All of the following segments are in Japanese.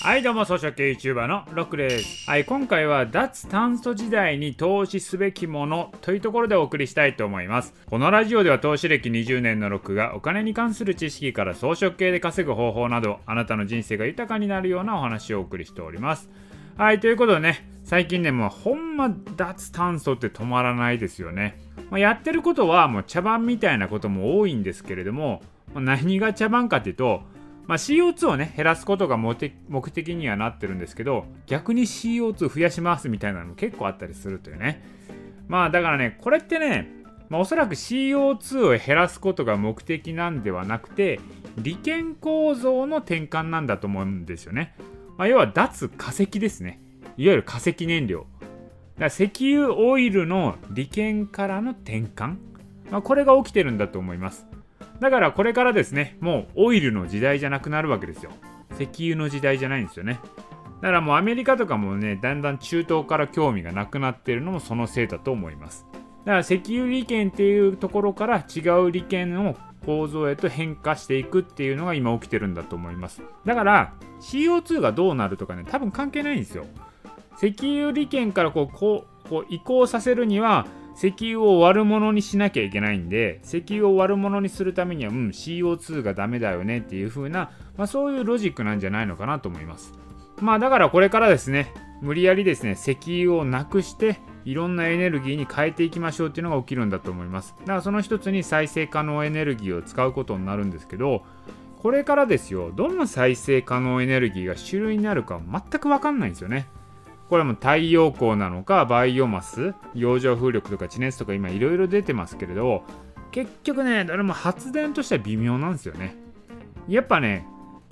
はいどうも草食系 YouTuber のロックです。はい今回は脱炭素時代に投資すべきものというところでお送りしたいと思います。このラジオでは投資歴20年のロックがお金に関する知識から草食系で稼ぐ方法などあなたの人生が豊かになるようなお話をお送りしております。はいということでね最近ねもうほんま脱炭素って止まらないですよね、まあ、やってることはもう茶番みたいなことも多いんですけれども、何が茶番かっていうとまあ、CO2 をね減らすことが目的にはなってるんですけど逆に CO2 増やしますみたいなのも結構あったりするというね。まあだからねこれってね、まあ、おそらく CO2 を減らすことが目的なんではなくて利権構造の転換なんだと思うんですよね、まあ、要は脱化石ですね。いわゆる化石燃料。だ石油オイルの利権からの転換、まあ、これが起きてるんだと思います。だからこれからですね、もうオイルの時代じゃなくなるわけですよ。石油の時代じゃないんですよね。だからもうアメリカとかもね、だんだん中東から興味がなくなってるのもそのせいだと思います。だから石油利権っていうところから違う利権を構造へと変化していくっていうのが今起きてるんだと思います。だから CO2 がどうなるとかね、多分関係ないんですよ。石油利権からこうこう移行させるには石油を悪者にしなきゃいけないんで石油を悪者にするためにはうん CO2 がダメだよねっていう風な、まあ、そういうロジックなんじゃないのかなと思います。まあだからこれからですね無理やりですね石油をなくしていろんなエネルギーに変えていきましょうっていうのが起きるんだと思います。だからその一つに再生可能エネルギーを使うことになるんですけどこれからですよどの再生可能エネルギーが主流になるか全く分かんないんですよね。これも太陽光なのかバイオマス洋上風力とか地熱とか今いろいろ出てますけれど結局ね誰も発電としては微妙なんですよね。やっぱね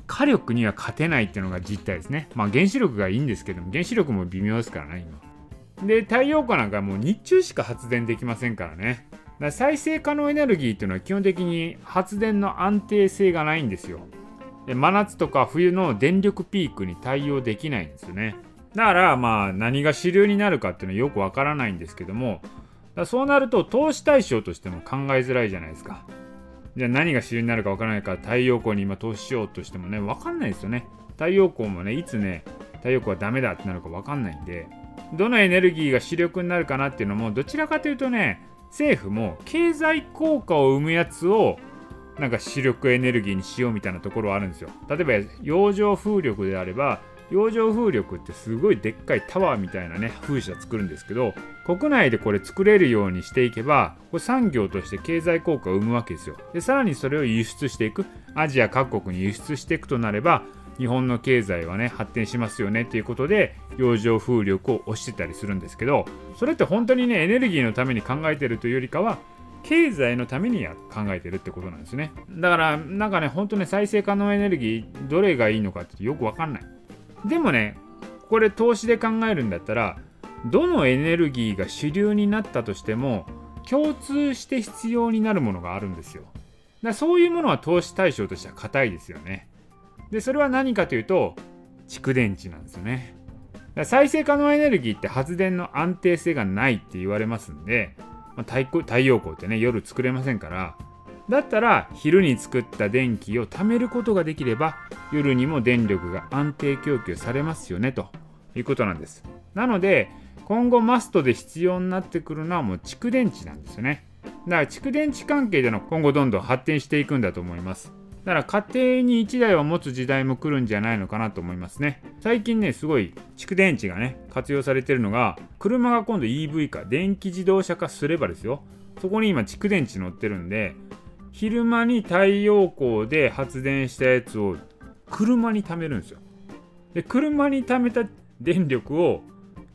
火力には勝てないっていうのが実態ですね。まあ原子力がいいんですけども原子力も微妙ですからね今。で太陽光なんかもう日中しか発電できませんからね。だ再生可能エネルギーっていうのは基本的に発電の安定性がないんですよ。で真夏とか冬の電力ピークに対応できないんですよね。だからまあ何が主流になるかっていうのはよくわからないんですけどもそうなると投資対象としても考えづらいじゃないですか。じゃあ何が主流になるかわからないから太陽光に今投資しようとしてもねわかんないですよね。太陽光もねいつね太陽光はダメだってなるかわかんないんでどのエネルギーが主力になるかなっていうのもどちらかというとね政府も経済効果を生むやつをなんか主力エネルギーにしようみたいなところはあるんですよ。例えば洋上風力であれば洋上風力ってすごいでっかいタワーみたいなね風車作るんですけど国内でこれ作れるようにしていけばこれ産業として経済効果を生むわけですよ。でさらにそれを輸出していく。アジア各国に輸出していくとなれば日本の経済はね発展しますよねっていうことで洋上風力を推してたりするんですけどそれって本当にねエネルギーのために考えてるというよりかは経済のために考えてるってことなんですね。だからなんかね本当ね再生可能エネルギーどれがいいのかってよくわかんない。でもねこれ投資で考えるんだったらどのエネルギーが主流になったとしても共通して必要になるものがあるんですよ。だそういうものは投資対象としては硬いですよね。でそれは何かというと蓄電池なんですよね。だ再生可能エネルギーって発電の安定性がないって言われますんで、まあ、太陽光ってね夜作れませんからだったら昼に作った電気を貯めることができれば夜にも電力が安定供給されますよねということなんです。なので今後マストで必要になってくるのはもう蓄電池なんですよね。だから蓄電池関係での今後どんどん発展していくんだと思います。だから家庭に1台を持つ時代も来るんじゃないのかなと思いますね。最近ね、すごい蓄電池がね、活用されてるのが、車が今度 EV 化、電気自動車化すればですよ。そこに今蓄電池乗ってるんで、昼間に太陽光で発電したやつを車に貯めるんですよ。で車に貯めた電力を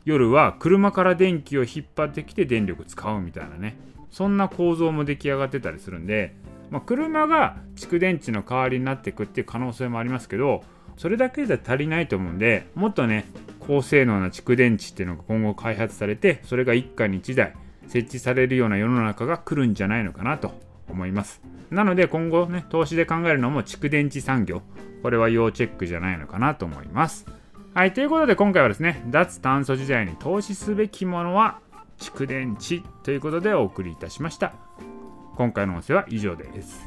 夜は車から電気を引っ張ってきて電力使うみたいなねそんな構造も出来上がってたりするんで、まあ、車が蓄電池の代わりになっていくっていう可能性もありますけどそれだけじゃ足りないと思うんでもっとね高性能な蓄電池っていうのが今後開発されてそれが一家に1台設置されるような世の中が来るんじゃないのかなと思います。なので今後ね、投資で考えるのも蓄電池産業。これは要チェックじゃないのかなと思います。はい、ということで今回はですね、脱炭素時代に投資すべきものは蓄電池ということでお送りいたしました。今回の音声は以上です。